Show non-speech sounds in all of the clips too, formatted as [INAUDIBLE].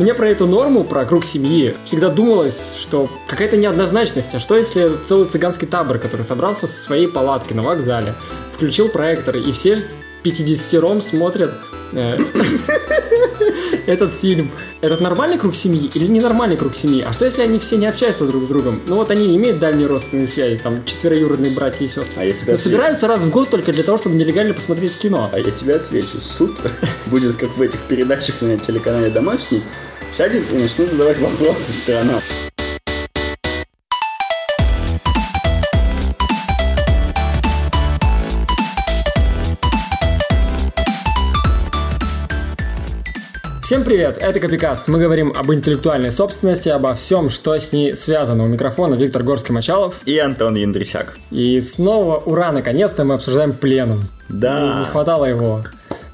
Мне про эту норму, про круг семьи, всегда думалось, что какая-то неоднозначность. А что если целый цыганский табор, который собрался со своей палатки на вокзале, включил проектор, и все 50-ром смотрят э, [COUGHS] этот фильм. Этот нормальный круг семьи или ненормальный круг семьи? А что если они все не общаются друг с другом? Ну вот они имеют дальние родственные связи, там четвероюродные братья и сестры. А я тебя Но собираются раз в год только для того, чтобы нелегально посмотреть кино. А я тебе отвечу. Суд [LAUGHS] будет как в этих передачах на телеканале «Домашний». Сядет и начнет задавать вопросы сторонам. Всем привет, это Копикаст. Мы говорим об интеллектуальной собственности, обо всем, что с ней связано. У микрофона Виктор Горский-Мачалов. И Антон Яндрисяк. И снова, ура, наконец-то мы обсуждаем пленум. Да. Не хватало его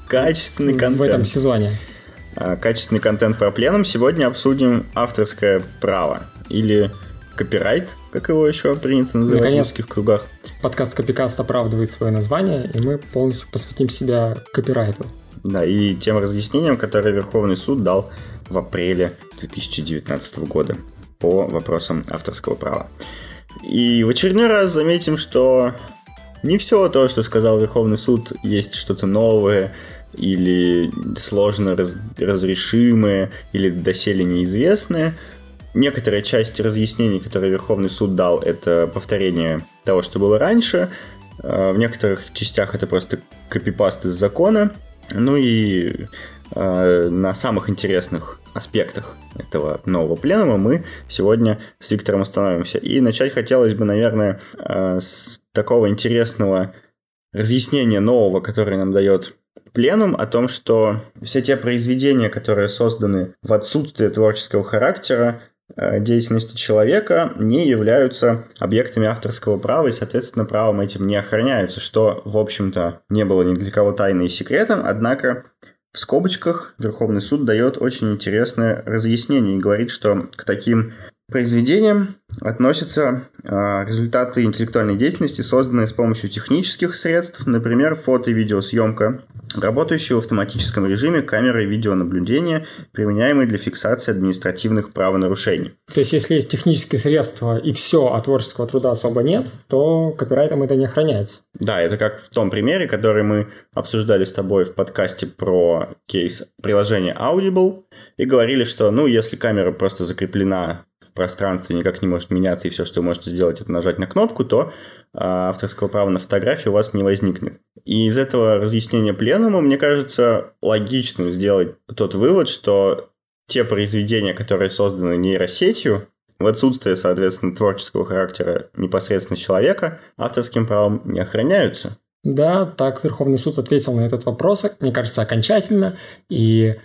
Качественный контент. в этом сезоне. А, Качественный контент про пленум. Сегодня обсудим авторское право. Или копирайт, как его еще принято называть Наконец. в узких кругах. Подкаст Копикаст оправдывает свое название, и мы полностью посвятим себя копирайту. Да, и тем разъяснениям, которые Верховный суд дал в апреле 2019 года по вопросам авторского права. И в очередной раз заметим, что не все то, что сказал Верховный суд, есть что-то новое или сложно раз- разрешимое или доселе неизвестное. Некоторая часть разъяснений, которые Верховный суд дал, это повторение того, что было раньше. Э, В некоторых частях это просто копипаст из закона. Ну и э, на самых интересных аспектах этого нового пленума мы сегодня с Виктором остановимся. И начать хотелось бы, наверное, э, с такого интересного разъяснения нового, которое нам дает пленум, о том, что все те произведения, которые созданы в отсутствие творческого характера, э, деятельности человека не являются объектами авторского права и, соответственно, правом этим не охраняются, что, в общем-то, не было ни для кого тайной и секретом, однако в скобочках Верховный суд дает очень интересное разъяснение и говорит, что к таким произведениям относятся э, результаты интеллектуальной деятельности, созданные с помощью технических средств, например, фото- и видеосъемка, работающие в автоматическом режиме камеры видеонаблюдения, применяемые для фиксации административных правонарушений. То есть, если есть технические средства и все, а творческого труда особо нет, то копирайтом это не охраняется. Да, это как в том примере, который мы обсуждали с тобой в подкасте про кейс приложения Audible, и говорили, что, ну, если камера просто закреплена в пространстве, никак не может меняться, и все, что вы можете сделать, это нажать на кнопку, то а, авторского права на фотографии у вас не возникнет. И из этого разъяснения пленума, мне кажется, логичным сделать тот вывод, что те произведения, которые созданы нейросетью, в отсутствие, соответственно, творческого характера непосредственно человека, авторским правом не охраняются. Да, так Верховный суд ответил на этот вопрос, мне кажется, окончательно, и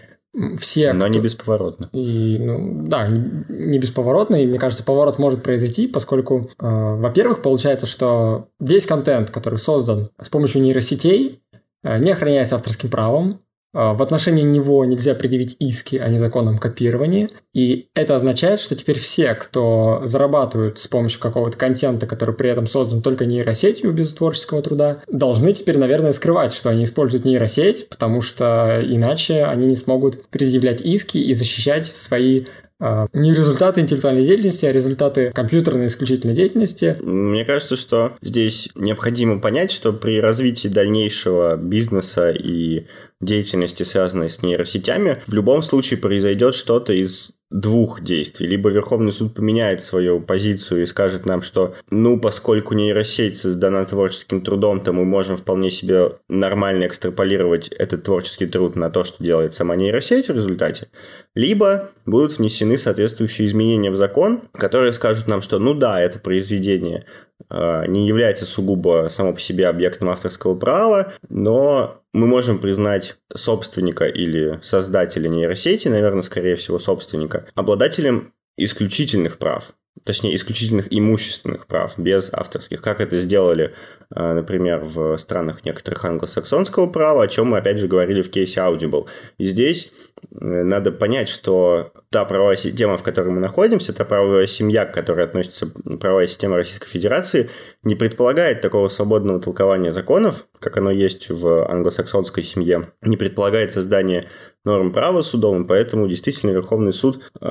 все... Но кто- не бесповоротно. И, ну, да, не бесповоротно, и мне кажется, поворот может произойти, поскольку, э, во-первых, получается, что весь контент, который создан с помощью нейросетей, э, не охраняется авторским правом, в отношении него нельзя предъявить иски о незаконном копировании, и это означает, что теперь все, кто зарабатывают с помощью какого-то контента, который при этом создан только нейросетью без творческого труда, должны теперь, наверное, скрывать, что они используют нейросеть, потому что иначе они не смогут предъявлять иски и защищать свои э, не результаты интеллектуальной деятельности, а результаты компьютерной исключительной деятельности. Мне кажется, что здесь необходимо понять, что при развитии дальнейшего бизнеса и деятельности, связанной с нейросетями, в любом случае произойдет что-то из двух действий. Либо Верховный суд поменяет свою позицию и скажет нам, что, ну, поскольку нейросеть создана творческим трудом, то мы можем вполне себе нормально экстраполировать этот творческий труд на то, что делает сама нейросеть в результате. Либо будут внесены соответствующие изменения в закон, которые скажут нам, что, ну да, это произведение не является сугубо само по себе объектом авторского права, но мы можем признать собственника или создателя нейросети, наверное, скорее всего, собственника, обладателем исключительных прав. Точнее, исключительных имущественных прав, без авторских, как это сделали, э, например, в странах некоторых англосаксонского права, о чем мы, опять же, говорили в кейсе Audible. И здесь э, надо понять, что та правовая система, в которой мы находимся, та правовая семья, к которой относится правовая система Российской Федерации, не предполагает такого свободного толкования законов, как оно есть в англосаксонской семье, не предполагает создание норм права судом, поэтому действительно Верховный суд э,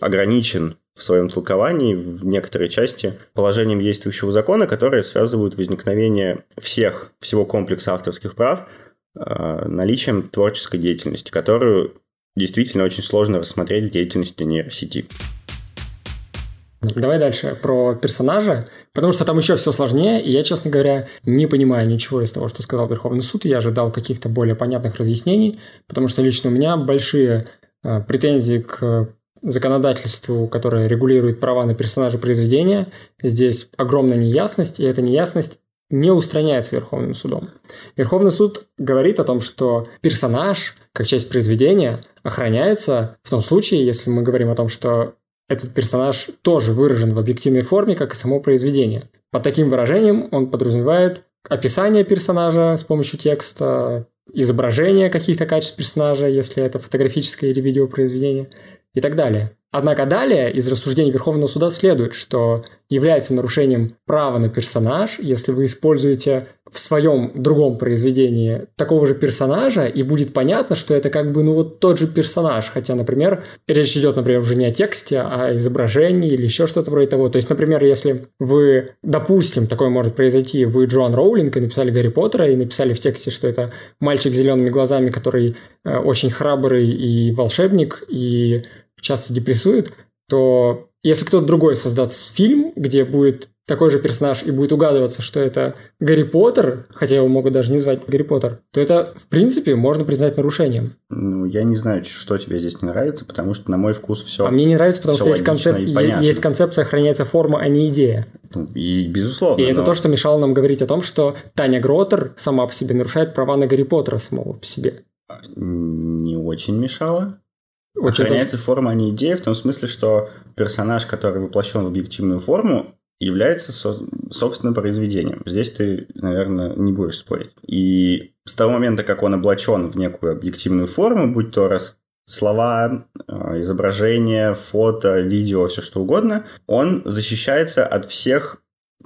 ограничен в своем толковании в некоторой части положением действующего закона, которые связывают возникновение всех, всего комплекса авторских прав э, наличием творческой деятельности, которую действительно очень сложно рассмотреть в деятельности нейросети. Давай дальше про персонажа, потому что там еще все сложнее, и я, честно говоря, не понимаю ничего из того, что сказал Верховный суд. Я ожидал каких-то более понятных разъяснений, потому что лично у меня большие э, претензии к законодательству, которое регулирует права на персонажа произведения. Здесь огромная неясность, и эта неясность не устраняется Верховным судом. Верховный суд говорит о том, что персонаж, как часть произведения, охраняется в том случае, если мы говорим о том, что этот персонаж тоже выражен в объективной форме, как и само произведение. Под таким выражением он подразумевает описание персонажа с помощью текста, изображение каких-то качеств персонажа, если это фотографическое или видеопроизведение, и так далее. Однако далее из рассуждений Верховного суда следует, что является нарушением права на персонаж, если вы используете в своем другом произведении такого же персонажа, и будет понятно, что это как бы ну вот тот же персонаж, хотя, например, речь идет, например, уже не о тексте, а о изображении или еще что-то вроде того. То есть, например, если вы, допустим, такое может произойти, вы Джоан Роулинг и написали Гарри Поттера, и написали в тексте, что это мальчик с зелеными глазами, который э, очень храбрый и волшебник, и часто депрессует, то если кто-то другой создаст фильм, где будет такой же персонаж и будет угадываться, что это Гарри Поттер, хотя его могут даже не звать Гарри Поттер, то это, в принципе, можно признать нарушением. Ну, я не знаю, что тебе здесь не нравится, потому что, на мой вкус, все А мне не нравится, потому что есть, концеп... есть концепция «охраняется форма, а не идея». Ну, и, безусловно. И но... это то, что мешало нам говорить о том, что Таня Гротер сама по себе нарушает права на Гарри Поттера самого по себе. Не очень мешало. Очень Охраняется тоже... форма, а не идея, в том смысле, что персонаж, который воплощен в объективную форму, является со- собственным произведением. Здесь ты, наверное, не будешь спорить. И с того момента, как он облачен в некую объективную форму, будь то раз слова, э, изображения, фото, видео, все что угодно, он защищается от всех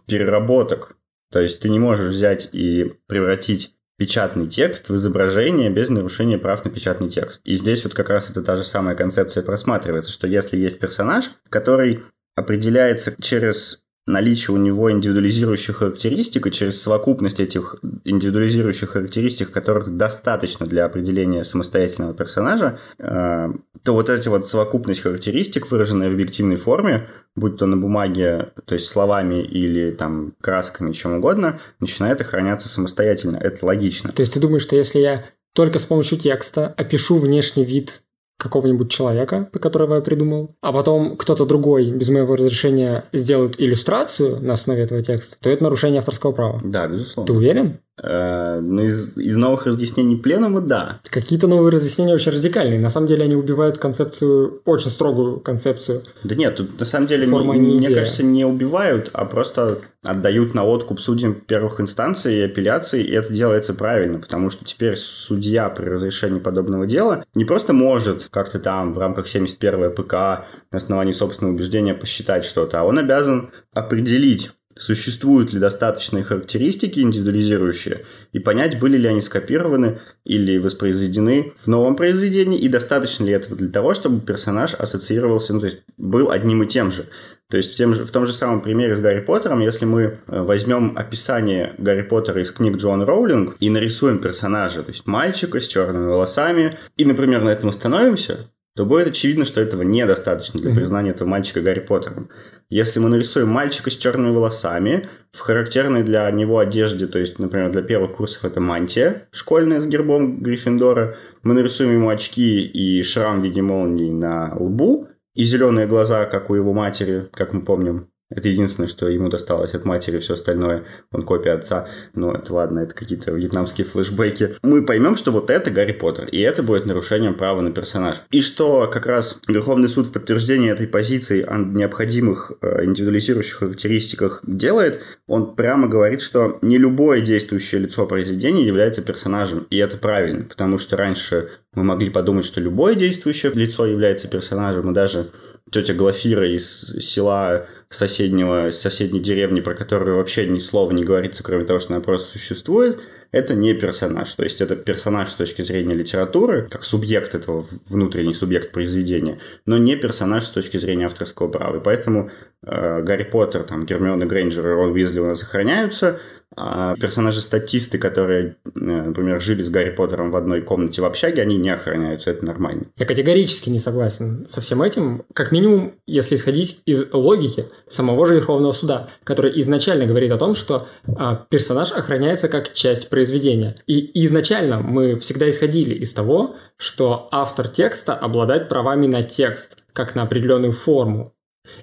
переработок. То есть ты не можешь взять и превратить печатный текст в изображение без нарушения прав на печатный текст. И здесь вот как раз это та же самая концепция просматривается, что если есть персонаж, который определяется через наличие у него индивидуализирующих характеристик, и через совокупность этих индивидуализирующих характеристик, которых достаточно для определения самостоятельного персонажа, э, то вот эти вот совокупность характеристик, выраженная в объективной форме, будь то на бумаге, то есть словами или там красками, чем угодно, начинает охраняться самостоятельно. Это логично. То есть ты думаешь, что если я только с помощью текста опишу внешний вид какого-нибудь человека, которого я придумал, а потом кто-то другой без моего разрешения сделает иллюстрацию на основе этого текста, то это нарушение авторского права. Да, безусловно. Ты уверен? Э, ну, из, из новых разъяснений пленума, да. Какие-то новые разъяснения очень радикальные. На самом деле они убивают концепцию, очень строгую концепцию. Да нет, тут на самом деле, Форма, мне, мне кажется, не убивают, а просто отдают на откуп судьям первых инстанций и апелляций, и это делается правильно, потому что теперь судья при разрешении подобного дела не просто может как-то там в рамках 71 ПК на основании собственного убеждения посчитать что-то, а он обязан определить, существуют ли достаточные характеристики индивидуализирующие, и понять, были ли они скопированы или воспроизведены в новом произведении, и достаточно ли этого для того, чтобы персонаж ассоциировался, ну, то есть был одним и тем же. То есть в, тем же, в том же самом примере с Гарри Поттером, если мы э, возьмем описание Гарри Поттера из книг Джон Роулинг и нарисуем персонажа, то есть мальчика с черными волосами, и, например, на этом остановимся, то будет очевидно, что этого недостаточно для признания этого мальчика Гарри Поттером. Если мы нарисуем мальчика с черными волосами, в характерной для него одежде, то есть, например, для первых курсов это мантия школьная с гербом Гриффиндора, мы нарисуем ему очки и шрам в виде молнии на лбу, и зеленые глаза, как у его матери, как мы помним, Это единственное, что ему досталось от матери, все остальное, он копия отца. Но это ладно, это какие-то вьетнамские флешбеки. Мы поймем, что вот это Гарри Поттер, и это будет нарушением права на персонаж. И что как раз Верховный суд в подтверждение этой позиции о необходимых э, индивидуализирующих характеристиках делает, он прямо говорит, что не любое действующее лицо произведения является персонажем. И это правильно, потому что раньше мы могли подумать, что любое действующее лицо является персонажем, и даже тетя Глафира из села соседнего, соседней деревни, про которую вообще ни слова не говорится, кроме того, что она просто существует, это не персонаж. То есть это персонаж с точки зрения литературы, как субъект этого, внутренний субъект произведения, но не персонаж с точки зрения авторского права. И поэтому Гарри Поттер, там, Гермиона Грейнджер и Рон Уизли у нас сохраняются, а персонажи-статисты, которые, э, например, жили с Гарри Поттером в одной комнате в общаге, они не охраняются, это нормально. Я категорически не согласен со всем этим. Как минимум, если исходить из логики самого же Верховного Суда, который изначально говорит о том, что а, персонаж охраняется как часть произведения. И изначально мы всегда исходили из того, что автор текста обладает правами на текст, как на определенную форму.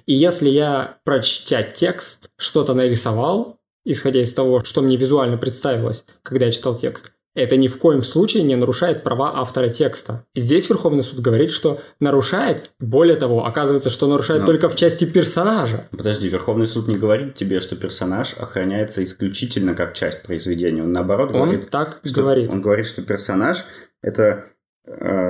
И если я, прочтя текст, что-то нарисовал, исходя из того, что мне визуально представилось, когда я читал текст, это ни в коем случае не нарушает права автора текста. И здесь Верховный суд говорит, что нарушает, более того, оказывается, что нарушает Но... только в части персонажа. Подожди, Верховный суд не говорит тебе, что персонаж охраняется исключительно как часть произведения. Он наоборот он говорит... так что... говорит. Он говорит, что персонаж – это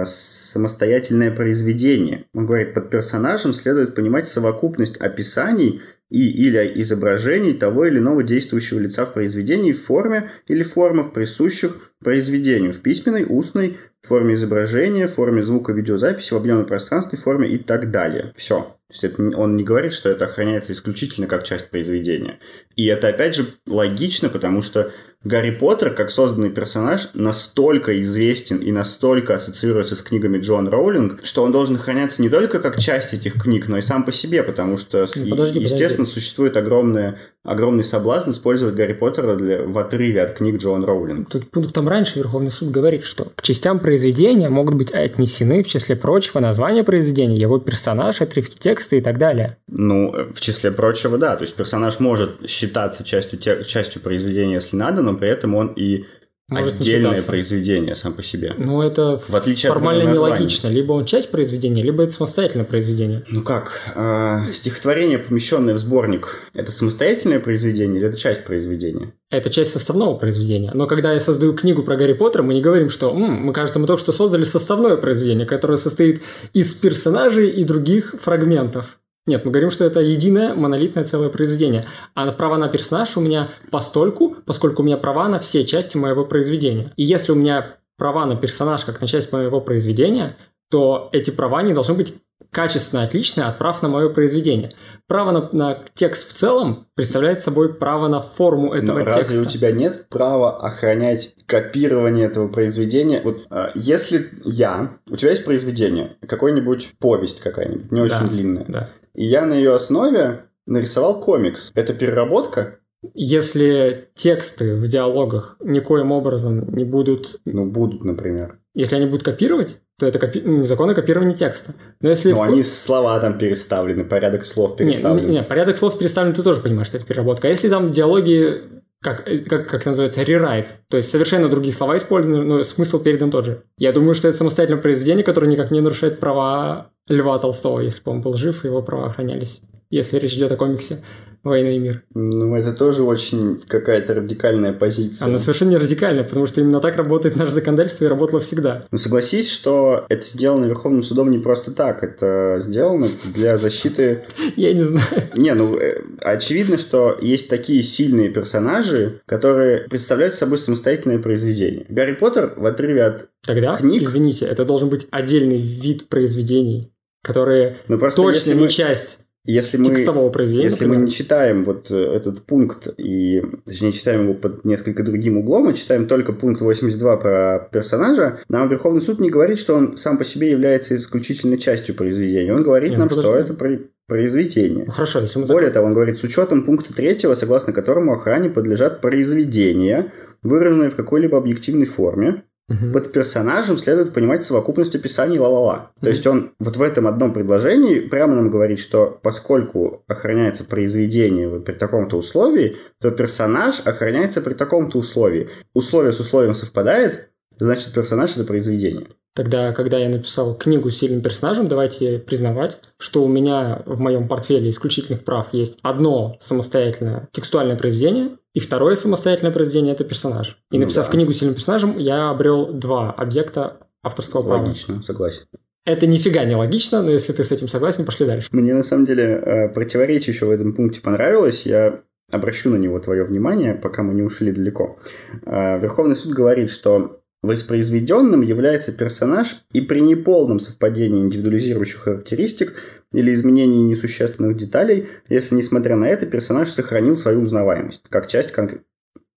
самостоятельное произведение. Он говорит, под персонажем следует понимать совокупность описаний и или изображений того или иного действующего лица в произведении в форме или формах, присущих произведению, в письменной, устной, форме изображения, форме звука, видеозаписи, в объемной пространственной форме и так далее. Все. То есть это, он не говорит, что это охраняется исключительно как часть произведения. И это опять же логично, потому что Гарри Поттер, как созданный персонаж, настолько известен и настолько ассоциируется с книгами Джон Роулинг, что он должен охраняться не только как часть этих книг, но и сам по себе, потому что, ну, подожди, естественно, подожди. существует огромное, огромный соблазн использовать Гарри Поттера для, в отрыве от книг Джон Роулинг. Тут пунктом раньше Верховный суд говорит, что к частям произведения могут быть отнесены, в числе прочего, название произведения, его персонаж, отрывки текста и так далее. Ну, в числе прочего, да. То есть персонаж может считаться частью, частью произведения, если надо, но при этом он и может отдельное произведение сам по себе. Ну, это в отличие формально от нелогично. Либо он часть произведения, либо это самостоятельное произведение. Ну как? Э, стихотворение, помещенное в сборник, это самостоятельное произведение или это часть произведения? Это часть составного произведения. Но когда я создаю книгу про Гарри Поттера, мы не говорим, что М, мы, кажется, мы только что создали составное произведение, которое состоит из персонажей и других фрагментов. Нет, мы говорим, что это единое монолитное целое произведение. А права на персонаж у меня постольку, поскольку у меня права на все части моего произведения. И если у меня права на персонаж как на часть моего произведения, то эти права не должны быть качественно отличные от прав на мое произведение. Право на, на текст в целом представляет собой право на форму этого Но текста. разве у тебя нет права охранять копирование этого произведения? Вот э, если я... У тебя есть произведение, какой-нибудь повесть какая-нибудь, не очень да, длинная. Да. И я на ее основе нарисовал комикс. Это переработка? Если тексты в диалогах никоим образом не будут... Ну, будут, например. Если они будут копировать, то это копи... законы копирования текста. Но если... Ну, в... они слова там переставлены, порядок слов переставлен. Не, не, не, порядок слов переставлен, ты тоже понимаешь, что это переработка. А если там диалоги как, как, как называется, рерайт. То есть совершенно другие слова использованы, но смысл передан тот же. Я думаю, что это самостоятельное произведение, которое никак не нарушает права Льва Толстого, если бы он был жив, его права охранялись, если речь идет о комиксе «Война и мир». Ну, это тоже очень какая-то радикальная позиция. Она совершенно не радикальная, потому что именно так работает наше законодательство и работало всегда. Ну, согласись, что это сделано Верховным судом не просто так. Это сделано для защиты... [LAUGHS] Я не знаю. Не, ну, э, очевидно, что есть такие сильные персонажи, которые представляют собой самостоятельное произведение. Гарри Поттер в отрыве от Тогда, книг... извините, это должен быть отдельный вид произведений, которые ну, точно не мы... часть если мы, текстового произведения. Если например. мы не читаем вот э, этот пункт, и, точнее, читаем его под несколько другим углом, а читаем только пункт 82 про персонажа, нам Верховный суд не говорит, что он сам по себе является исключительной частью произведения. Он говорит Нет, нам, подожди. что это произведение. Ну, хорошо, если мы... Более того, он говорит, с учетом пункта третьего, согласно которому охране подлежат произведения, выраженные в какой-либо объективной форме, Угу. Под персонажем следует понимать совокупность описаний ла-ла-ла. То есть он вот в этом одном предложении прямо нам говорит, что поскольку охраняется произведение при таком-то условии, то персонаж охраняется при таком-то условии. Условие с условием совпадает, значит персонаж это произведение. Тогда, когда я написал книгу с сильным персонажем, давайте признавать, что у меня в моем портфеле исключительных прав есть одно самостоятельное текстуальное произведение, и второе самостоятельное произведение – это персонаж. И ну написав да. книгу с сильным персонажем, я обрел два объекта авторского Логично, права. Логично, согласен. Это нифига не логично, но если ты с этим согласен, пошли дальше. Мне на самом деле э, противоречие еще в этом пункте понравилось. Я обращу на него твое внимание, пока мы не ушли далеко. Э, Верховный суд говорит, что Воспроизведенным является персонаж и при неполном совпадении индивидуализирующих характеристик или изменении несущественных деталей, если, несмотря на это, персонаж сохранил свою узнаваемость, как часть, конк...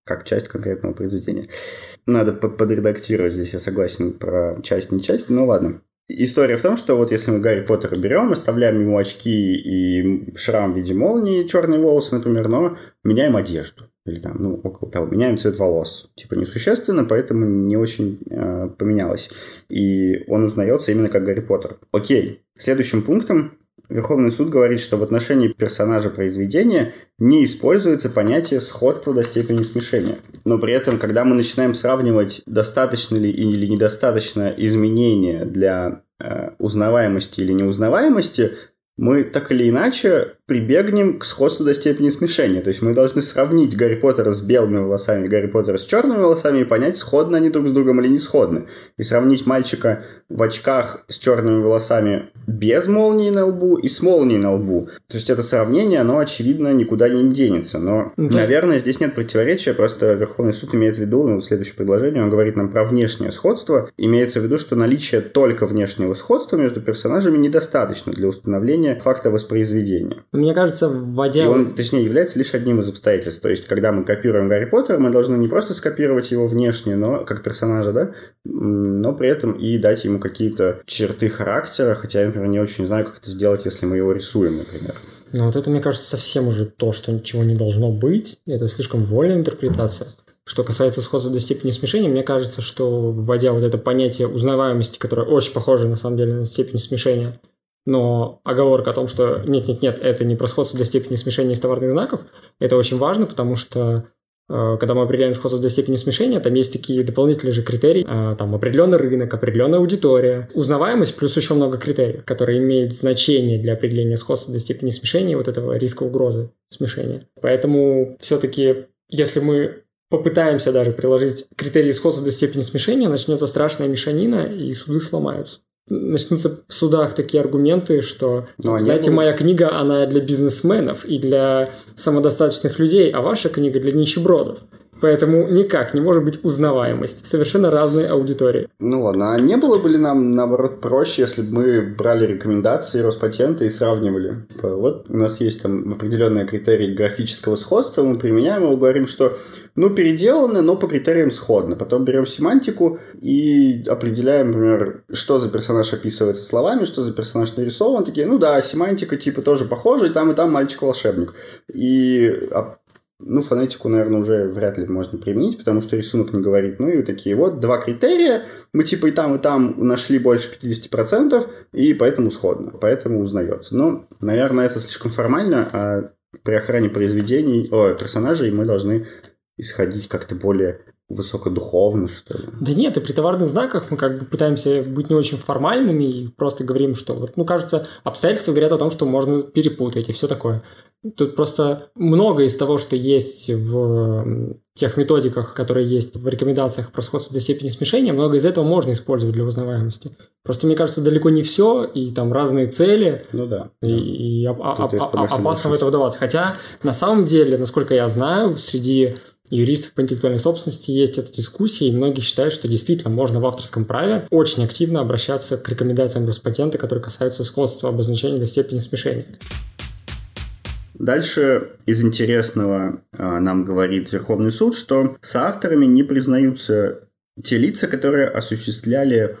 как часть конкретного произведения. Надо подредактировать здесь, я согласен, про часть, не часть, ну ладно. История в том, что вот если мы Гарри Поттера берем, оставляем ему очки и шрам в виде молнии, черные волосы, например, но меняем одежду или там, ну, около того, меняем цвет волос. Типа несущественно, поэтому не очень э, поменялось. И он узнается именно как Гарри Поттер. Окей. Следующим пунктом Верховный суд говорит, что в отношении персонажа произведения не используется понятие сходства до степени смешения. Но при этом, когда мы начинаем сравнивать, достаточно ли или недостаточно изменения для э, узнаваемости или неузнаваемости, мы так или иначе прибегнем к сходству до степени смешения. То есть мы должны сравнить Гарри Поттера с белыми волосами, Гарри Поттера с черными волосами и понять, сходны они друг с другом или не сходны. И сравнить мальчика в очках с черными волосами без молнии на лбу и с молнией на лбу. То есть это сравнение, оно, очевидно, никуда не денется. Но, ну, наверное, здесь нет противоречия, просто Верховный суд имеет в виду, ну, следующее предложение, он говорит нам про внешнее сходство. Имеется в виду, что наличие только внешнего сходства между персонажами недостаточно для установления факта воспроизведения. Мне кажется, вводя... И он, точнее, является лишь одним из обстоятельств. То есть, когда мы копируем Гарри Поттера, мы должны не просто скопировать его внешне, но как персонажа, да, но при этом и дать ему какие-то черты характера, хотя я, например, не очень знаю, как это сделать, если мы его рисуем, например. Ну, вот это, мне кажется, совсем уже то, что ничего не должно быть. Это слишком вольная интерпретация. Что касается сходства до степени смешения, мне кажется, что вводя вот это понятие узнаваемости, которое очень похоже на самом деле на степень смешения, но оговорка о том, что нет-нет-нет, это не про сходство до степени смешения из товарных знаков, это очень важно, потому что э, когда мы определяем сходство до степени смешения, там есть такие дополнительные же критерии, э, там определенный рынок, определенная аудитория, узнаваемость, плюс еще много критериев, которые имеют значение для определения сходства до степени смешения вот этого риска угрозы смешения. Поэтому все-таки, если мы попытаемся даже приложить критерии сходства до степени смешения, начнется страшная мешанина, и суды сломаются начнутся в судах такие аргументы, что, ну, знаете, моя книга, она для бизнесменов и для самодостаточных людей, а ваша книга для нищебродов. Поэтому никак не может быть узнаваемость. Совершенно разные аудитории. Ну ладно, а не было бы ли нам, наоборот, проще, если бы мы брали рекомендации Роспатента и сравнивали? Типа, вот у нас есть там определенные критерии графического сходства, мы применяем его, говорим, что ну, переделаны, но по критериям сходно. Потом берем семантику и определяем, например, что за персонаж описывается словами, что за персонаж нарисован. Такие, ну да, семантика типа тоже похожа, и там, и там мальчик-волшебник. И ну, фонетику, наверное, уже вряд ли можно применить, потому что рисунок не говорит. Ну и такие вот два критерия. Мы типа и там, и там нашли больше 50%, и поэтому сходно, поэтому узнается. Но, наверное, это слишком формально, а при охране произведений, о, персонажей мы должны исходить как-то более высокодуховно, что ли. Да нет, и при товарных знаках мы как бы пытаемся быть не очень формальными и просто говорим, что вот, ну, кажется, обстоятельства говорят о том, что можно перепутать и все такое. Тут просто много из того, что есть в тех методиках, которые есть в рекомендациях про сходство до степени смешения, много из этого можно использовать для узнаваемости. Просто, мне кажется, далеко не все, и там разные цели. Ну да. И, и а, а, а, опасно в это вдаваться. Хотя, на самом деле, насколько я знаю, среди юристов по интеллектуальной собственности есть эта дискуссия, и многие считают, что действительно можно в авторском праве очень активно обращаться к рекомендациям Госпатента, которые касаются сходства обозначения до степени смешения. Дальше из интересного а, нам говорит Верховный суд, что соавторами не признаются те лица, которые осуществляли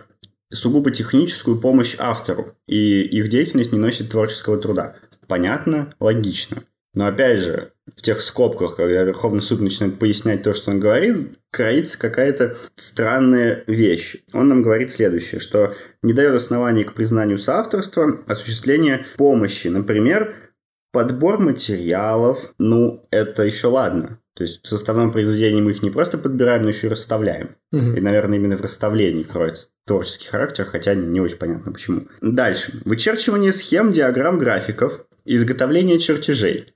сугубо техническую помощь автору, и их деятельность не носит творческого труда. Понятно, логично. Но опять же, в тех скобках, когда Верховный суд начинает пояснять то, что он говорит, кроится какая-то странная вещь. Он нам говорит следующее, что не дает оснований к признанию соавторства осуществление помощи. Например, подбор материалов, ну, это еще ладно. То есть в составном произведении мы их не просто подбираем, но еще и расставляем. Угу. И, наверное, именно в расставлении кроется творческий характер, хотя не очень понятно почему. Дальше. Вычерчивание схем, диаграмм, графиков изготовление чертежей.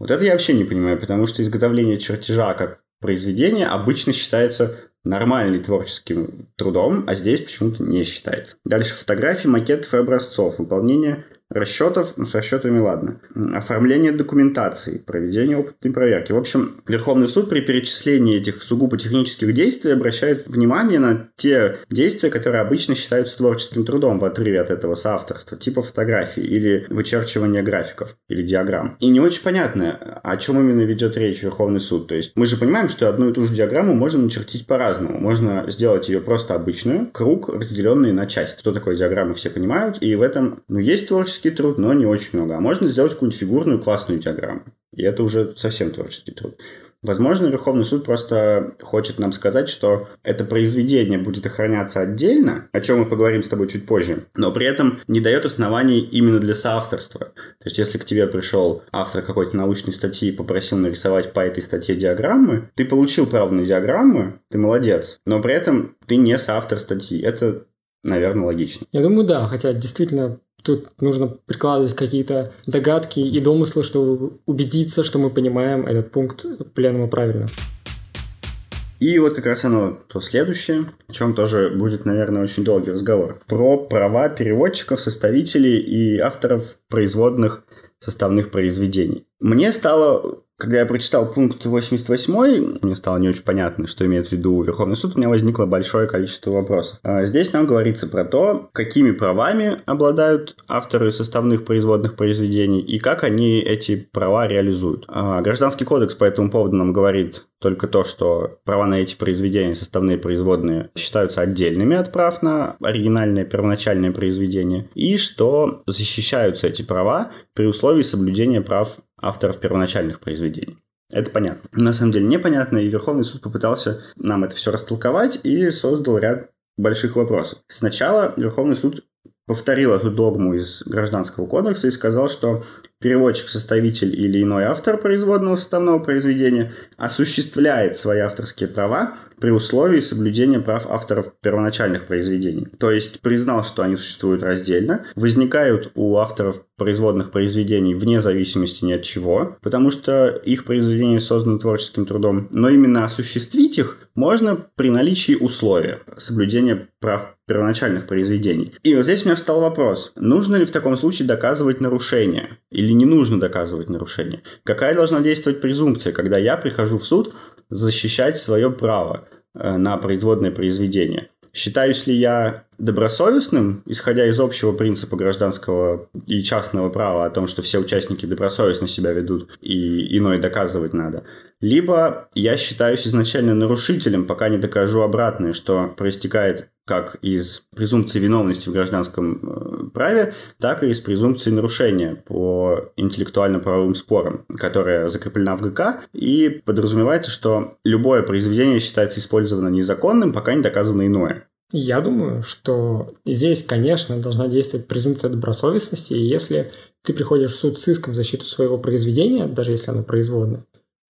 Вот это я вообще не понимаю, потому что изготовление чертежа как произведение обычно считается нормальным творческим трудом, а здесь почему-то не считается. Дальше фотографии, макетов и образцов, выполнение расчетов, ну, с расчетами ладно, оформление документации, проведение опытной проверки. В общем, Верховный суд при перечислении этих сугубо технических действий обращает внимание на те действия, которые обычно считаются творческим трудом в отрыве от этого соавторства, типа фотографии или вычерчивания графиков или диаграмм. И не очень понятно, о чем именно ведет речь Верховный суд. То есть мы же понимаем, что одну и ту же диаграмму можно начертить по-разному. Можно сделать ее просто обычную, круг, разделенный на части. Что такое диаграмма, все понимают, и в этом ну, есть творческий творческий труд, но не очень много. А можно сделать какую-нибудь фигурную классную диаграмму. И это уже совсем творческий труд. Возможно, Верховный суд просто хочет нам сказать, что это произведение будет охраняться отдельно, о чем мы поговорим с тобой чуть позже, но при этом не дает оснований именно для соавторства. То есть, если к тебе пришел автор какой-то научной статьи и попросил нарисовать по этой статье диаграммы, ты получил право на диаграммы, ты молодец, но при этом ты не соавтор статьи. Это наверное, логично. Я думаю, да, хотя действительно Тут нужно прикладывать какие-то догадки и домыслы, чтобы убедиться, что мы понимаем этот пункт пленума правильно. И вот как раз оно то следующее, о чем тоже будет, наверное, очень долгий разговор. Про права переводчиков, составителей и авторов производных составных произведений. Мне стало когда я прочитал пункт 88, мне стало не очень понятно, что имеет в виду Верховный суд, у меня возникло большое количество вопросов. А здесь нам говорится про то, какими правами обладают авторы составных производных произведений и как они эти права реализуют. А Гражданский кодекс по этому поводу нам говорит только то, что права на эти произведения, составные производные, считаются отдельными от прав на оригинальное первоначальное произведение, и что защищаются эти права при условии соблюдения прав авторов первоначальных произведений. Это понятно. На самом деле непонятно, и Верховный суд попытался нам это все растолковать и создал ряд больших вопросов. Сначала Верховный суд повторил эту догму из Гражданского кодекса и сказал, что переводчик, составитель или иной автор производного составного произведения осуществляет свои авторские права при условии соблюдения прав авторов первоначальных произведений. То есть признал, что они существуют раздельно, возникают у авторов производных произведений вне зависимости ни от чего, потому что их произведения созданы творческим трудом, но именно осуществить их можно при наличии условия соблюдения прав первоначальных произведений. И вот здесь у меня встал вопрос, нужно ли в таком случае доказывать нарушение или не нужно доказывать нарушение? Какая должна действовать презумпция, когда я прихожу в суд защищать свое право э, на производное произведение? Считаюсь ли я добросовестным, исходя из общего принципа гражданского и частного права о том, что все участники добросовестно себя ведут и иное доказывать надо? Либо я считаюсь изначально нарушителем, пока не докажу обратное, что проистекает как из презумпции виновности в гражданском э, праве, так и из презумпции нарушения по интеллектуально-правовым спорам, которая закреплена в ГК, и подразумевается, что любое произведение считается использовано незаконным, пока не доказано иное. Я думаю, что здесь, конечно, должна действовать презумпция добросовестности, и если ты приходишь в суд с иском в защиту своего произведения, даже если оно производное,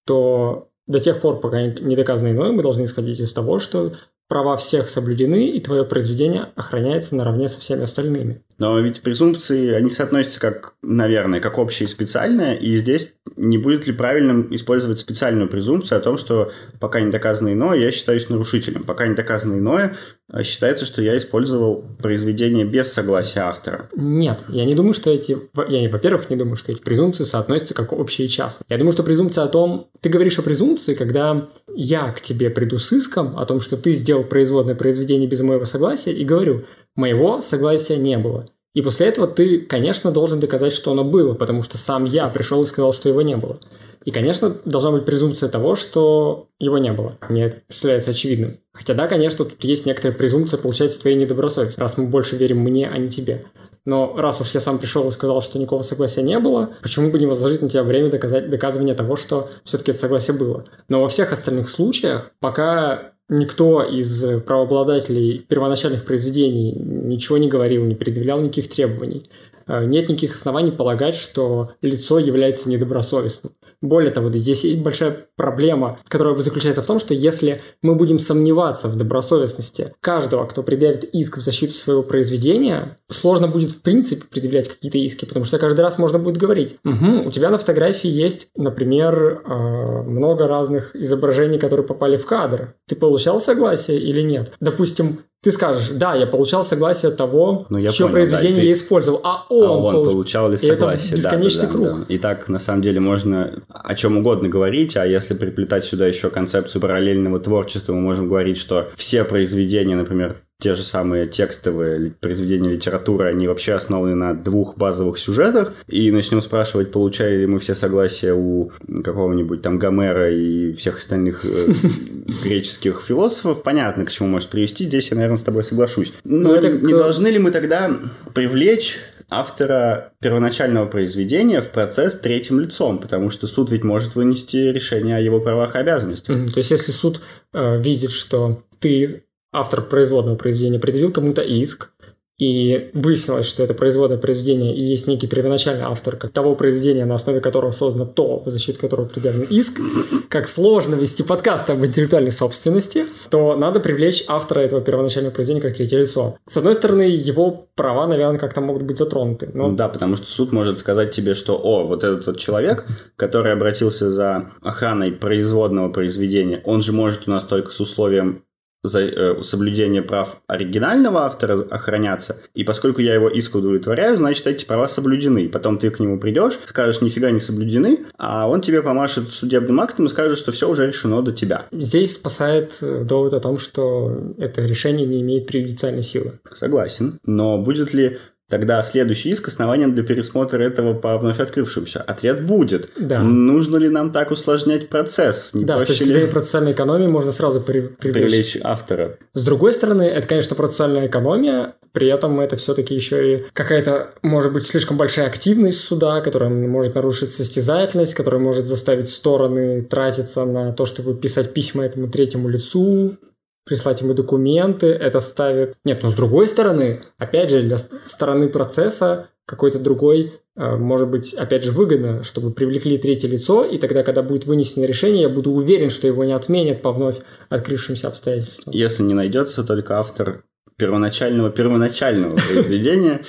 то до тех пор, пока не доказано иное, мы должны исходить из того, что права всех соблюдены, и твое произведение охраняется наравне со всеми остальными. Но ведь презумпции, они соотносятся как, наверное, как общее и специальное, и здесь не будет ли правильным использовать специальную презумпцию о том, что пока не доказано иное, я считаюсь нарушителем. Пока не доказано иное, а считается, что я использовал произведение без согласия автора. Нет, я не думаю, что эти... Я, во-первых, не думаю, что эти презумпции соотносятся как общее и частное. Я думаю, что презумпция о том... Ты говоришь о презумпции, когда я к тебе приду с иском о том, что ты сделал производное произведение без моего согласия, и говорю, Моего согласия не было. И после этого ты, конечно, должен доказать, что оно было, потому что сам я пришел и сказал, что его не было. И, конечно, должна быть презумпция того, что его не было. Мне это представляется очевидным. Хотя да, конечно, тут есть некоторая презумпция, получается, твоей недобросовестности, раз мы больше верим мне, а не тебе. Но раз уж я сам пришел и сказал, что никакого согласия не было, почему бы не возложить на тебя время доказать, доказывания того, что все-таки это согласие было? Но во всех остальных случаях, пока никто из правообладателей первоначальных произведений ничего не говорил, не предъявлял никаких требований, э, нет никаких оснований полагать, что лицо является недобросовестным. Более того, здесь есть большая проблема, которая заключается в том, что если мы будем сомневаться в добросовестности каждого, кто предъявит иск в защиту своего произведения, сложно будет в принципе предъявлять какие-то иски, потому что каждый раз можно будет говорить, угу, у тебя на фотографии есть, например, э, много разных изображений, которые попали в кадр. Ты получал согласие или нет? Допустим, ты скажешь, да, я получал согласие того, ну, я чье понял, произведение да, ты... я использовал, а он, а он получ... получал ли согласие. это бесконечный да, да, круг. Да. И так, на самом деле, можно о чем угодно говорить, а если приплетать сюда еще концепцию параллельного творчества, мы можем говорить, что все произведения, например, те же самые текстовые произведения литературы, они вообще основаны на двух базовых сюжетах, и начнем спрашивать, получали ли мы все согласия у какого-нибудь там Гомера и всех остальных э, [LAUGHS] греческих философов, понятно, к чему может привести, здесь я, наверное, с тобой соглашусь. Но, Но это... не должны ли мы тогда привлечь автора первоначального произведения в процесс третьим лицом, потому что суд ведь может вынести решение о его правах и обязанностях. Mm-hmm. То есть, если суд э, видит, что ты автор производного произведения предъявил кому-то иск, и выяснилось, что это производное произведение и есть некий первоначальный автор как того произведения, на основе которого создано то, в защиту которого предъявлен иск, как сложно вести подкасты об интеллектуальной собственности, то надо привлечь автора этого первоначального произведения как третье лицо. С одной стороны, его права, наверное, как-то могут быть затронуты. Но... Да, потому что суд может сказать тебе, что, о, вот этот вот человек, который обратился за охраной производного произведения, он же может у нас только с условием за э, соблюдение прав оригинального автора охраняться, и поскольку я его иск удовлетворяю, значит, эти права соблюдены. Потом ты к нему придешь, скажешь, нифига не соблюдены, а он тебе помашет судебным актом и скажет, что все уже решено до тебя. Здесь спасает э, довод о том, что это решение не имеет преюдициальной силы. Согласен. Но будет ли Тогда следующий иск основанием для пересмотра этого по вновь открывшемуся. Ответ будет. Да. Нужно ли нам так усложнять процесс? Не да, с точки ли... зрения процессуальной экономии можно сразу при... привлечь... привлечь автора. С другой стороны, это, конечно, процессуальная экономия, при этом это все-таки еще и какая-то, может быть, слишком большая активность суда, которая может нарушить состязательность, которая может заставить стороны тратиться на то, чтобы писать письма этому третьему лицу, прислать ему документы, это ставит... Нет, но с другой стороны, опять же, для стороны процесса какой-то другой, э, может быть, опять же, выгодно, чтобы привлекли третье лицо, и тогда, когда будет вынесено решение, я буду уверен, что его не отменят по вновь открывшимся обстоятельствам. Если не найдется только автор первоначального первоначального произведения.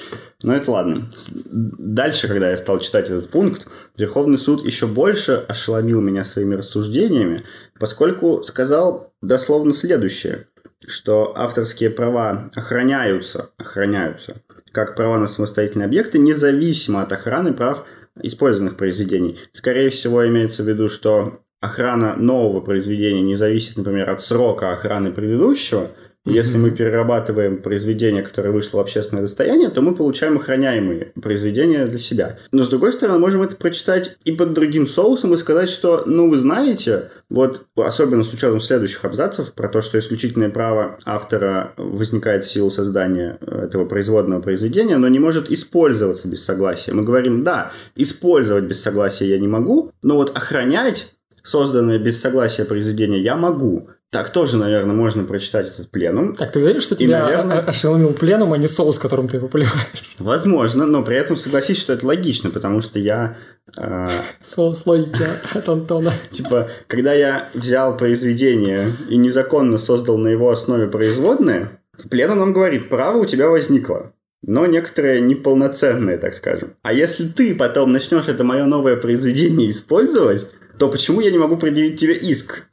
Но это ладно. Дальше, когда я стал читать этот пункт, Верховный суд еще больше ошеломил меня своими рассуждениями, поскольку сказал дословно следующее, что авторские права охраняются, охраняются, как права на самостоятельные объекты, независимо от охраны прав использованных произведений. Скорее всего, имеется в виду, что охрана нового произведения не зависит, например, от срока охраны предыдущего – если мы перерабатываем произведение, которое вышло в общественное достояние, то мы получаем охраняемые произведения для себя. Но с другой стороны, можем это прочитать и под другим соусом и сказать, что, ну, вы знаете, вот особенно с учетом следующих абзацев про то, что исключительное право автора возникает в силу создания э, этого производного произведения, но не может использоваться без согласия. Мы говорим, да, использовать без согласия я не могу, но вот охранять созданное без согласия произведение я могу. Так тоже, наверное, можно прочитать этот пленум. Так ты уверен, что и, тебя наверное... ошеломил пленум, а не соус, которым ты его поливаешь? Возможно, но при этом согласись, что это логично, потому что я... Э... Соус логики от Антона. Типа, когда я взял произведение и незаконно создал на его основе производное, пленум нам говорит, право у тебя возникло но некоторые неполноценные, так скажем. А если ты потом начнешь это мое новое произведение использовать, то почему я не могу предъявить тебе иск?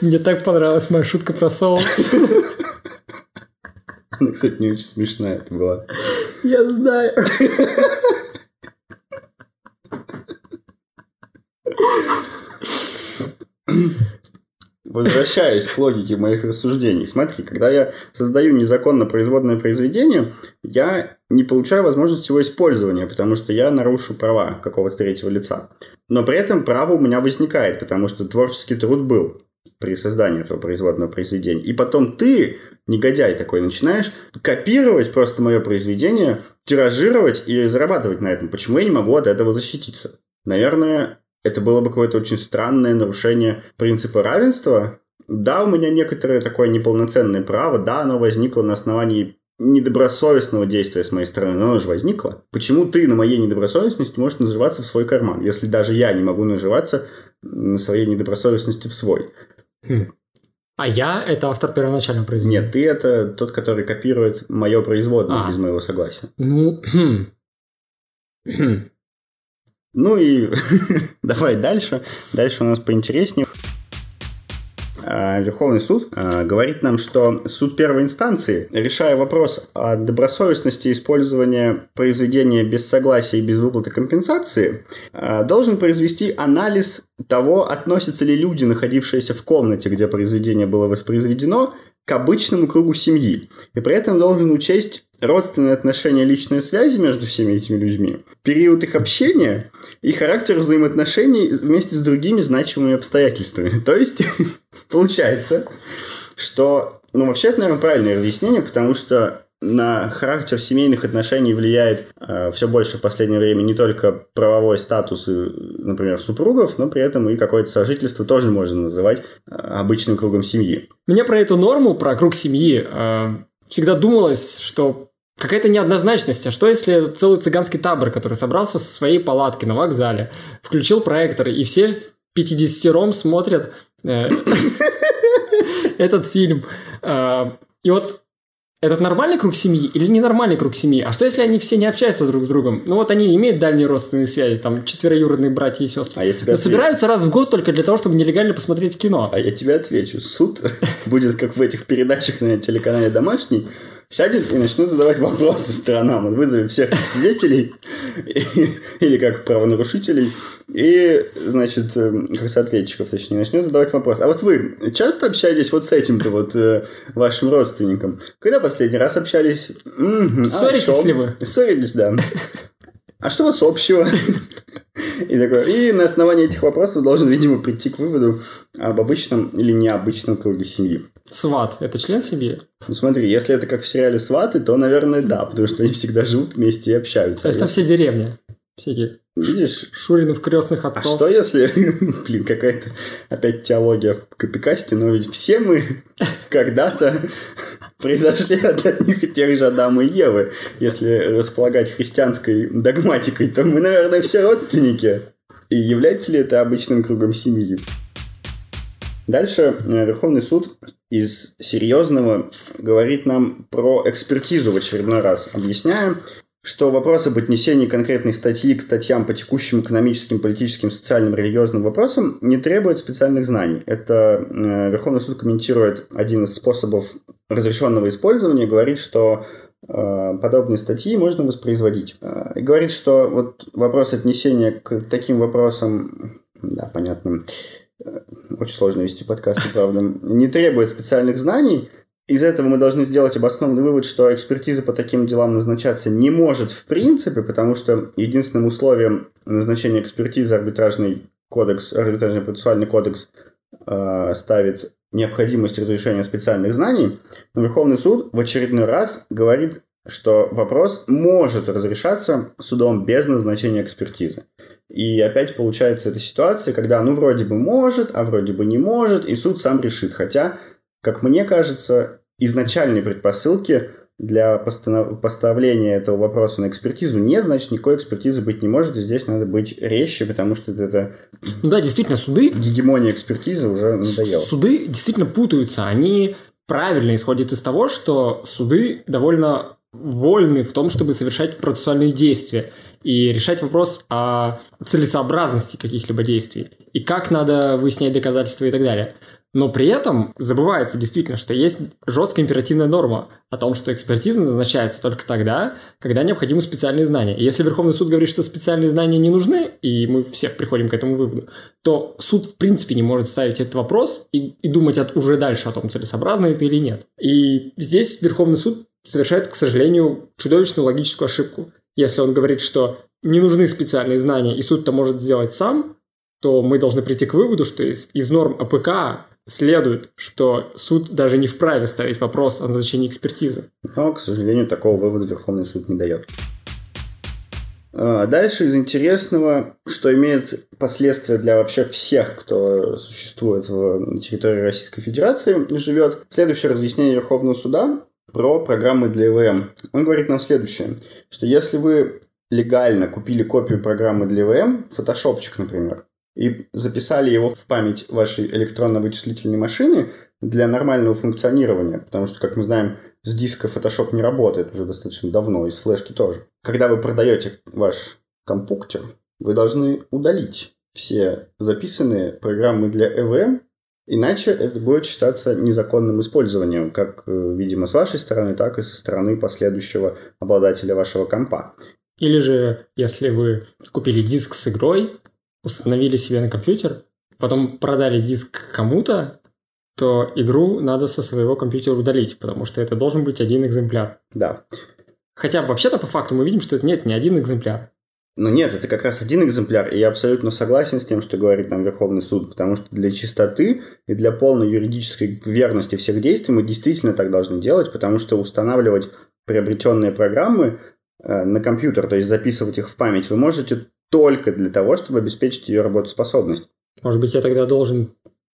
Мне так понравилась моя шутка про соус. Она, кстати, не очень смешная это была. Я знаю. Возвращаясь к логике моих рассуждений. Смотри, когда я создаю незаконно производное произведение, я не получаю возможность его использования, потому что я нарушу права какого-то третьего лица. Но при этом право у меня возникает, потому что творческий труд был при создании этого производного произведения. И потом ты негодяй такой, начинаешь копировать просто мое произведение, тиражировать и зарабатывать на этом. Почему я не могу от этого защититься? Наверное, это было бы какое-то очень странное нарушение принципа равенства. Да, у меня некоторое такое неполноценное право, да, оно возникло на основании недобросовестного действия с моей стороны, но оно же возникло. Почему ты на моей недобросовестности можешь наживаться в свой карман, если даже я не могу наживаться на своей недобросовестности в свой? Хм. А я – это автор первоначального произведения? Нет, ты – это тот, который копирует мое производное а. без моего согласия. Ну, хм. Хм. Ну и [LAUGHS] давай дальше. Дальше у нас поинтереснее. А, Верховный суд а, говорит нам, что суд первой инстанции, решая вопрос о добросовестности использования произведения без согласия и без выплаты компенсации, а, должен произвести анализ того, относятся ли люди, находившиеся в комнате, где произведение было воспроизведено, к обычному кругу семьи. И при этом должен учесть родственные отношения, личные связи между всеми этими людьми, период их общения и характер взаимоотношений вместе с другими значимыми обстоятельствами. [LAUGHS] То есть, [LAUGHS] получается, что, ну, вообще это, наверное, правильное разъяснение, потому что на характер семейных отношений влияет э, все больше в последнее время не только правовой статус, например, супругов, но при этом и какое-то сожительство тоже можно называть э, обычным кругом семьи. Мне про эту норму, про круг семьи, э, всегда думалось, что какая-то неоднозначность. А что если целый цыганский табор, который собрался со своей палатки на вокзале, включил проектор, и все 50-ром смотрят э, [COUGHS] этот фильм. Э, и вот этот нормальный круг семьи или ненормальный круг семьи? А что, если они все не общаются друг с другом? Ну вот они имеют дальние родственные связи, там четвероюродные братья и сестры. А я тебя Но собираются раз в год только для того, чтобы нелегально посмотреть кино. А я тебе отвечу. Суд [LAUGHS] будет как в этих передачах на телеканале «Домашний», сядет и начнет задавать вопросы сторонам. Он вызовет всех свидетелей [LAUGHS] или как правонарушителей и, значит, э, как соответчиков, точнее, начнет задавать вопрос. А вот вы часто общаетесь вот с этим-то вот э, вашим родственником? Когда последний раз общались? Ссоритесь а, ли вы? Ссорились, да. А что у вас общего? [LAUGHS] И, такой, и на основании этих вопросов должен, видимо, прийти к выводу об обычном или необычном круге семьи. Сват – это член семьи? Ну смотри, если это как в сериале «Сваты», то, наверное, да, потому что они всегда живут вместе и общаются. То есть там все деревни? Всякие Видишь? Шуринов крестных а отцов. А что если, [LAUGHS] блин, какая-то опять теология в копикасте, но ведь все мы [LAUGHS] когда-то [LAUGHS] произошли от одних и тех же Адама и Евы. Если располагать христианской догматикой, то мы, наверное, все родственники. И является ли это обычным кругом семьи? Дальше э, Верховный суд из серьезного говорит нам про экспертизу в очередной раз. Объясняем, что вопрос об отнесении конкретной статьи к статьям по текущим экономическим, политическим, социальным, религиозным вопросам не требует специальных знаний. Это э, Верховный суд комментирует один из способов разрешенного использования, говорит, что э, подобные статьи можно воспроизводить. И говорит, что вот вопрос отнесения к таким вопросам, да, понятно, очень сложно вести подкасты, правда, не требует специальных знаний. Из этого мы должны сделать обоснованный вывод, что экспертиза по таким делам назначаться не может в принципе, потому что единственным условием назначения экспертизы арбитражный кодекс, арбитражный процессуальный кодекс э, ставит необходимость разрешения специальных знаний. Но Верховный суд в очередной раз говорит, что вопрос может разрешаться судом без назначения экспертизы. И опять получается эта ситуация, когда ну вроде бы может, а вроде бы не может, и суд сам решит. Хотя, как мне кажется, изначальные предпосылки для постанов... поставления этого вопроса на экспертизу нет, значит, никакой экспертизы быть не может, и здесь надо быть резче, потому что это... Ну да, действительно, суды... Гегемония экспертизы уже надоела. Суды действительно путаются, они правильно исходят из того, что суды довольно вольны в том, чтобы совершать процессуальные действия и решать вопрос о целесообразности каких-либо действий и как надо выяснять доказательства и так далее. Но при этом забывается действительно, что есть жесткая императивная норма о том, что экспертиза назначается только тогда, когда необходимы специальные знания. И если Верховный суд говорит, что специальные знания не нужны, и мы все приходим к этому выводу, то суд в принципе не может ставить этот вопрос и, и думать от, уже дальше о том, целесообразно это или нет. И здесь Верховный суд совершает, к сожалению, чудовищную логическую ошибку. Если он говорит, что не нужны специальные знания, и суд это может сделать сам, то мы должны прийти к выводу, что из, из норм АПК следует, что суд даже не вправе ставить вопрос о назначении экспертизы. Но, к сожалению, такого вывода Верховный суд не дает. А дальше из интересного, что имеет последствия для вообще всех, кто существует на территории Российской Федерации, живет. Следующее разъяснение Верховного суда про программы для ИВМ. Он говорит нам следующее, что если вы легально купили копию программы для ИВМ, фотошопчик, например, и записали его в память вашей электронно-вычислительной машины для нормального функционирования, потому что, как мы знаем, с диска Photoshop не работает уже достаточно давно, и с флешки тоже. Когда вы продаете ваш компьютер, вы должны удалить все записанные программы для EVM, иначе это будет считаться незаконным использованием, как, э, видимо, с вашей стороны, так и со стороны последующего обладателя вашего компа. Или же, если вы купили диск с игрой, установили себе на компьютер, потом продали диск кому-то, то игру надо со своего компьютера удалить, потому что это должен быть один экземпляр. Да. Хотя вообще-то по факту мы видим, что это нет, не один экземпляр. Ну нет, это как раз один экземпляр, и я абсолютно согласен с тем, что говорит нам Верховный суд, потому что для чистоты и для полной юридической верности всех действий мы действительно так должны делать, потому что устанавливать приобретенные программы э, на компьютер, то есть записывать их в память, вы можете только для того, чтобы обеспечить ее работоспособность. Может быть, я тогда должен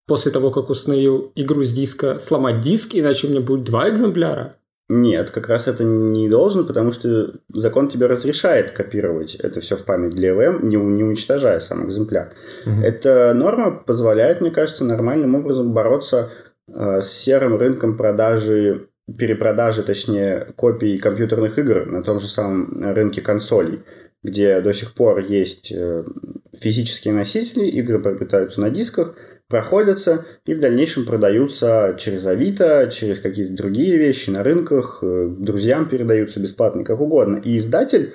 после того, как установил игру с диска, сломать диск, иначе у меня будет два экземпляра? Нет, как раз это не должен, потому что закон тебе разрешает копировать это все в память для EVM, не, не уничтожая сам экземпляр. Угу. Эта норма позволяет, мне кажется, нормальным образом бороться э, с серым рынком продажи, перепродажи, точнее, копий компьютерных игр на том же самом рынке консолей, где до сих пор есть э, физические носители, игры приобретаются на дисках – проходятся и в дальнейшем продаются через Авито, через какие-то другие вещи на рынках, э, друзьям передаются бесплатно, как угодно. И издатель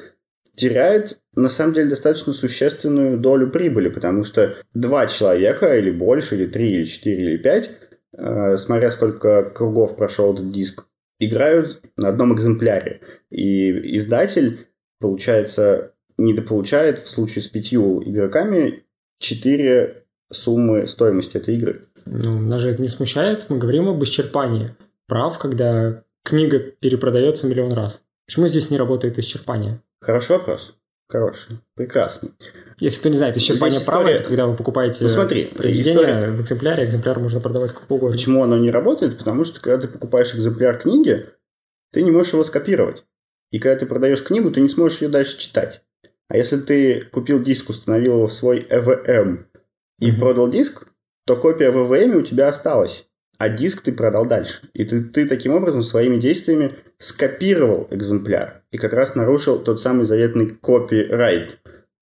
теряет, на самом деле, достаточно существенную долю прибыли, потому что два человека, или больше, или три, или четыре, или пять, э, смотря сколько кругов прошел этот диск, играют на одном экземпляре. И издатель, получается, недополучает в случае с пятью игроками 4 суммы стоимости этой игры. Ну, нас же это не смущает. Мы говорим об исчерпании прав, когда книга перепродается миллион раз. Почему здесь не работает исчерпание? Хороший вопрос. Хороший. Прекрасный. Если кто не знает, исчерпание права история... это когда вы покупаете ну, смотри, произведение история... в экземпляре, экземпляр можно продавать сколько угодно. Почему оно не работает? Потому что когда ты покупаешь экземпляр книги, ты не можешь его скопировать. И когда ты продаешь книгу, ты не сможешь ее дальше читать. А если ты купил диск, установил его в свой EVM и mm-hmm. продал диск, то копия в ВВМ у тебя осталась, а диск ты продал дальше. И ты, ты таким образом своими действиями скопировал экземпляр и как раз нарушил тот самый заветный копирайт.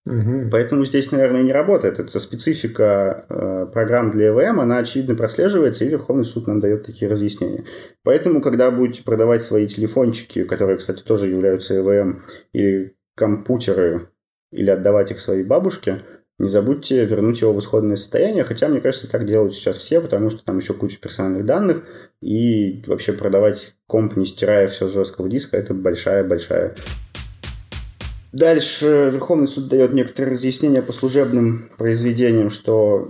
Угу. Поэтому здесь, наверное, не работает. Это специфика э, программ для ЭВМ, она очевидно прослеживается, и Верховный суд нам дает такие разъяснения. Поэтому, когда будете продавать свои телефончики, которые, кстати, тоже являются ЭВМ, или компьютеры, или отдавать их своей бабушке, не забудьте вернуть его в исходное состояние, хотя, мне кажется, так делают сейчас все, потому что там еще куча персональных данных, и вообще продавать комп, не стирая все с жесткого диска, это большая-большая Дальше Верховный суд дает некоторые разъяснения по служебным произведениям, что,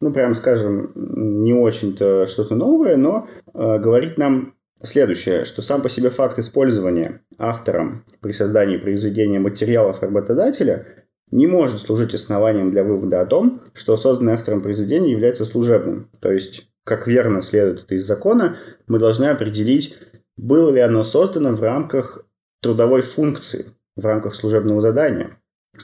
ну, прям скажем, не очень-то что-то новое, но э, говорит нам следующее, что сам по себе факт использования автором при создании произведения материалов работодателя не может служить основанием для вывода о том, что созданное автором произведение является служебным. То есть, как верно следует это из закона, мы должны определить, было ли оно создано в рамках трудовой функции, в рамках служебного задания.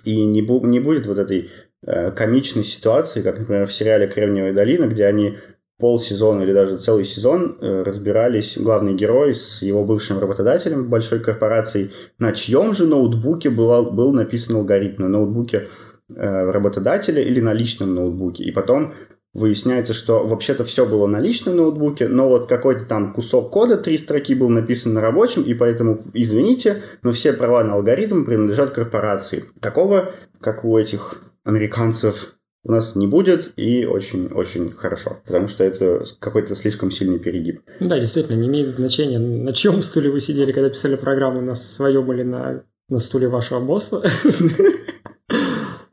И не, бу- не будет вот этой э, комичной ситуации, как, например, в сериале «Кремниевая долина», где они полсезона или даже целый сезон э, разбирались главный герой с его бывшим работодателем большой корпорации, на чьем же ноутбуке был, был написан алгоритм, на ноутбуке э, работодателя или на личном ноутбуке. И потом выясняется, что вообще-то все было на личном ноутбуке, но вот какой-то там кусок кода, три строки был написан на рабочем, и поэтому, извините, но все права на алгоритм принадлежат корпорации. Такого, как у этих американцев у нас не будет, и очень-очень хорошо, потому что это какой-то слишком сильный перегиб. Да, действительно, не имеет значения, на чем стуле вы сидели, когда писали программу, на своем или на, на стуле вашего босса.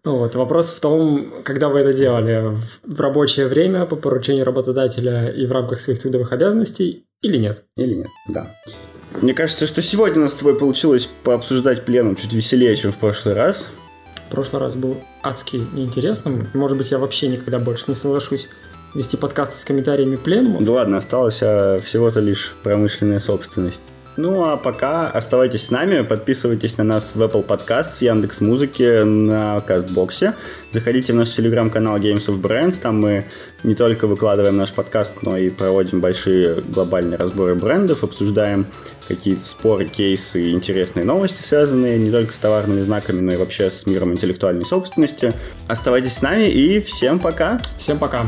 Вот. Вопрос в том, когда вы это делали, в рабочее время, по поручению работодателя и в рамках своих трудовых обязанностей или нет? Или нет, да. Мне кажется, что сегодня у нас с тобой получилось пообсуждать пленум чуть веселее, чем в прошлый раз. В прошлый раз был адски неинтересным. Может быть, я вообще никогда больше не соглашусь вести подкасты с комментариями пленума. Да ладно, осталась а, всего-то лишь промышленная собственность. Ну а пока оставайтесь с нами, подписывайтесь на нас в Apple Podcast, в Яндекс Музыке, на Кастбоксе. Заходите в наш телеграм-канал Games of Brands, там мы не только выкладываем наш подкаст, но и проводим большие глобальные разборы брендов, обсуждаем какие-то споры, кейсы, интересные новости, связанные не только с товарными знаками, но и вообще с миром интеллектуальной собственности. Оставайтесь с нами и всем пока! Всем пока!